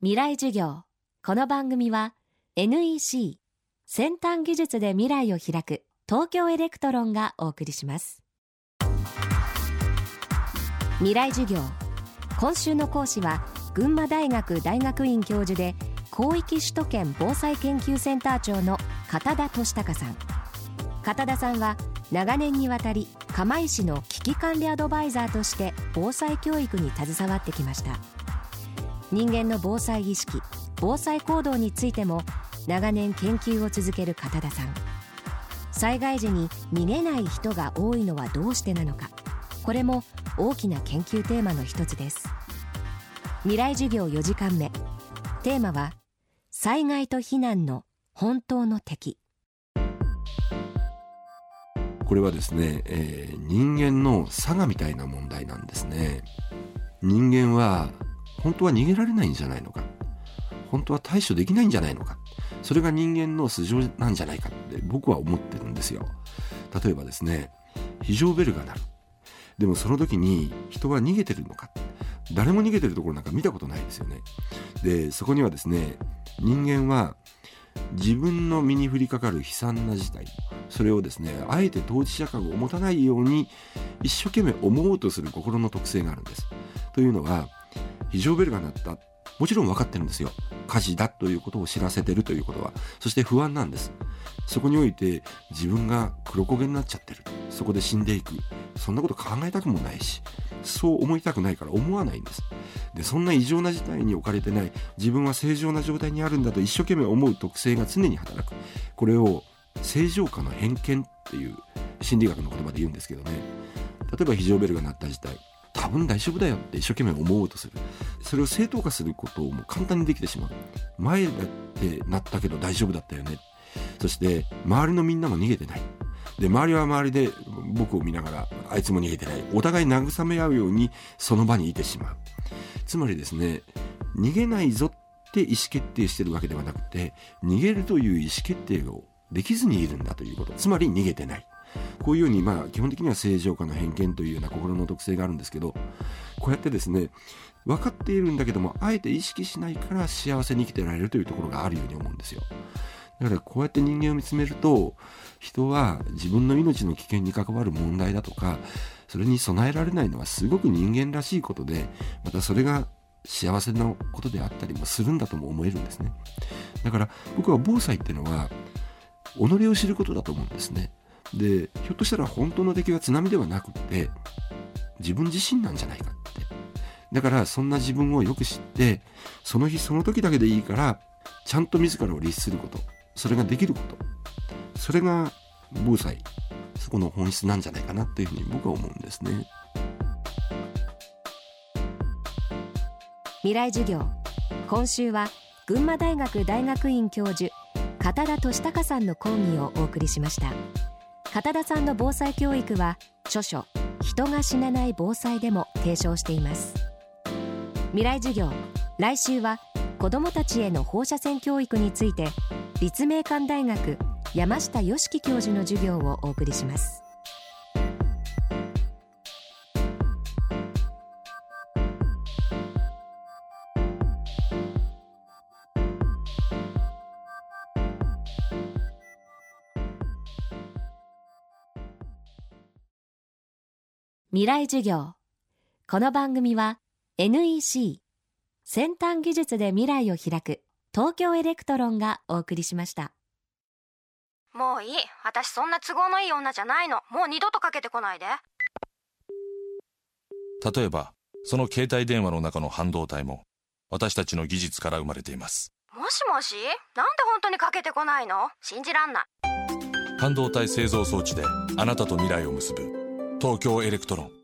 未来授業。この番組は NEC 先端技術で未来を開く東京エレクトロンがお送りします。未来授業。今週の講師は群馬大学大学院教授で広域首都圏防災研究センター長の片田敏孝さん。片田さんは長年にわたり釜石の危機管理アドバイザーとして防災教育に携わってきました。人間の防災意識防災行動についても長年研究を続ける片田さん。災害時に逃げない人が多いのはどうしてなのかこれも大きな研究テーマの一つです。未来授業4時間目。テーマは災害と避難の本当の敵。これはですね、えー、人間の差がみたいな問題なんですね。人間は本当は逃げられないんじゃないのか。本当は対処できないんじゃないのか。それが人間の素性なんじゃないかって僕は思ってるんですよ。例えばですね非常ベルが鳴る。でもその時に人は逃げてるのか。誰も逃げてるところなんか見たことないですよね。でそこにはですね人間は自分の身に降りかかる悲惨な事態。それをですねあえて当事者感を持たないように一生懸命思おうとする心の特性があるんです。というのは非常ベルが鳴った。もちろん分かってるんですよ。火事だということを知らせてるということは。そして不安なんです。そこにおいて自分が黒焦げになっちゃってる。そこで死んでいくそんなこと考えたくもないし。そう思いたくないから思わないんです。でそんな異常な事態に置かれてない。自分は正常な状態にあるんだと一生懸命思う特性が常に働く。これを正常化の偏見っていう心理学の言葉で言うんですけどね。例えば非常ベルが鳴った事態。多分大丈夫だよって一生懸命思おうとする。それを正当化することをもう簡単にできてしまう。前だってなったけど大丈夫だったよね。そして周りのみんなも逃げてない。で周りは周りで僕を見ながらあいつも逃げてない。お互い慰め合うようにその場にいてしまう。つまりですね逃げないぞって意思決定してるわけではなくて逃げるという意思決定をできずにいるんだということ。つまり逃げてない。こういうように、まあ、基本的には正常化の偏見というような心の特性があるんですけど、こうやってですね、分かっているんだけども、あえて意識しないから幸せに生きてられるというところがあるように思うんですよ。だからこうやって人間を見つめると、人は自分の命の危険に関わる問題だとか、それに備えられないのはすごく人間らしいことで、またそれが幸せなことであったりもするんだとも思えるんですね。だから僕は防災っていうのは、己を知ることだと思うんですね。でひょっとしたら本当の敵は津波ではなくて自分自身なんじゃないかって。だからそんな自分をよく知ってその日その時だけでいいからちゃんと自らを律することそれができること。それが防災そこの本質なんじゃないかなというふうに僕は思うんですね。未来授業。今週は群馬大学大学院教授片田俊孝さんの講義をお送りしました。片田さんの防災教育は著書人が死なない防災でも提唱しています。未来授業来週は子どもたちへの放射線教育について立命館大学山下芳樹教授の授業をお送りします。未来授業。この番組は NEC 先端技術で未来を開く東京エレクトロンがお送りしました。もういい。私そんな都合のいい女じゃないの。もう二度とかけてこないで。例えばその携帯電話の中の半導体も私たちの技術から生まれています。もしもし？なんで本当にかけてこないの？信じらんない。半導体製造装置であなたと未来を結ぶ東京エレクトロン。